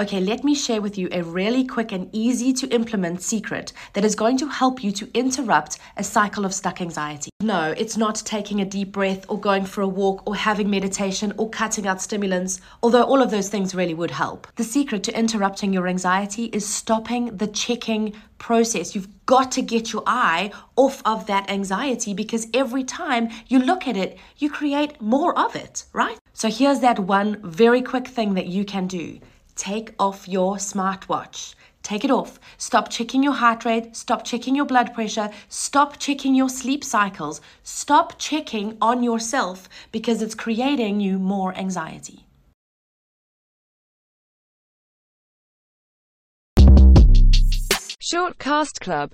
Okay, let me share with you a really quick and easy to implement secret that is going to help you to interrupt a cycle of stuck anxiety. No, it's not taking a deep breath or going for a walk or having meditation or cutting out stimulants, although all of those things really would help. The secret to interrupting your anxiety is stopping the checking process. You've got to get your eye off of that anxiety because every time you look at it, you create more of it, right? So here's that one very quick thing that you can do take off your smartwatch. Take it off. Stop checking your heart rate. Stop checking your blood pressure. Stop checking your sleep cycles. Stop checking on yourself because it's creating you more anxiety. Shortcast Club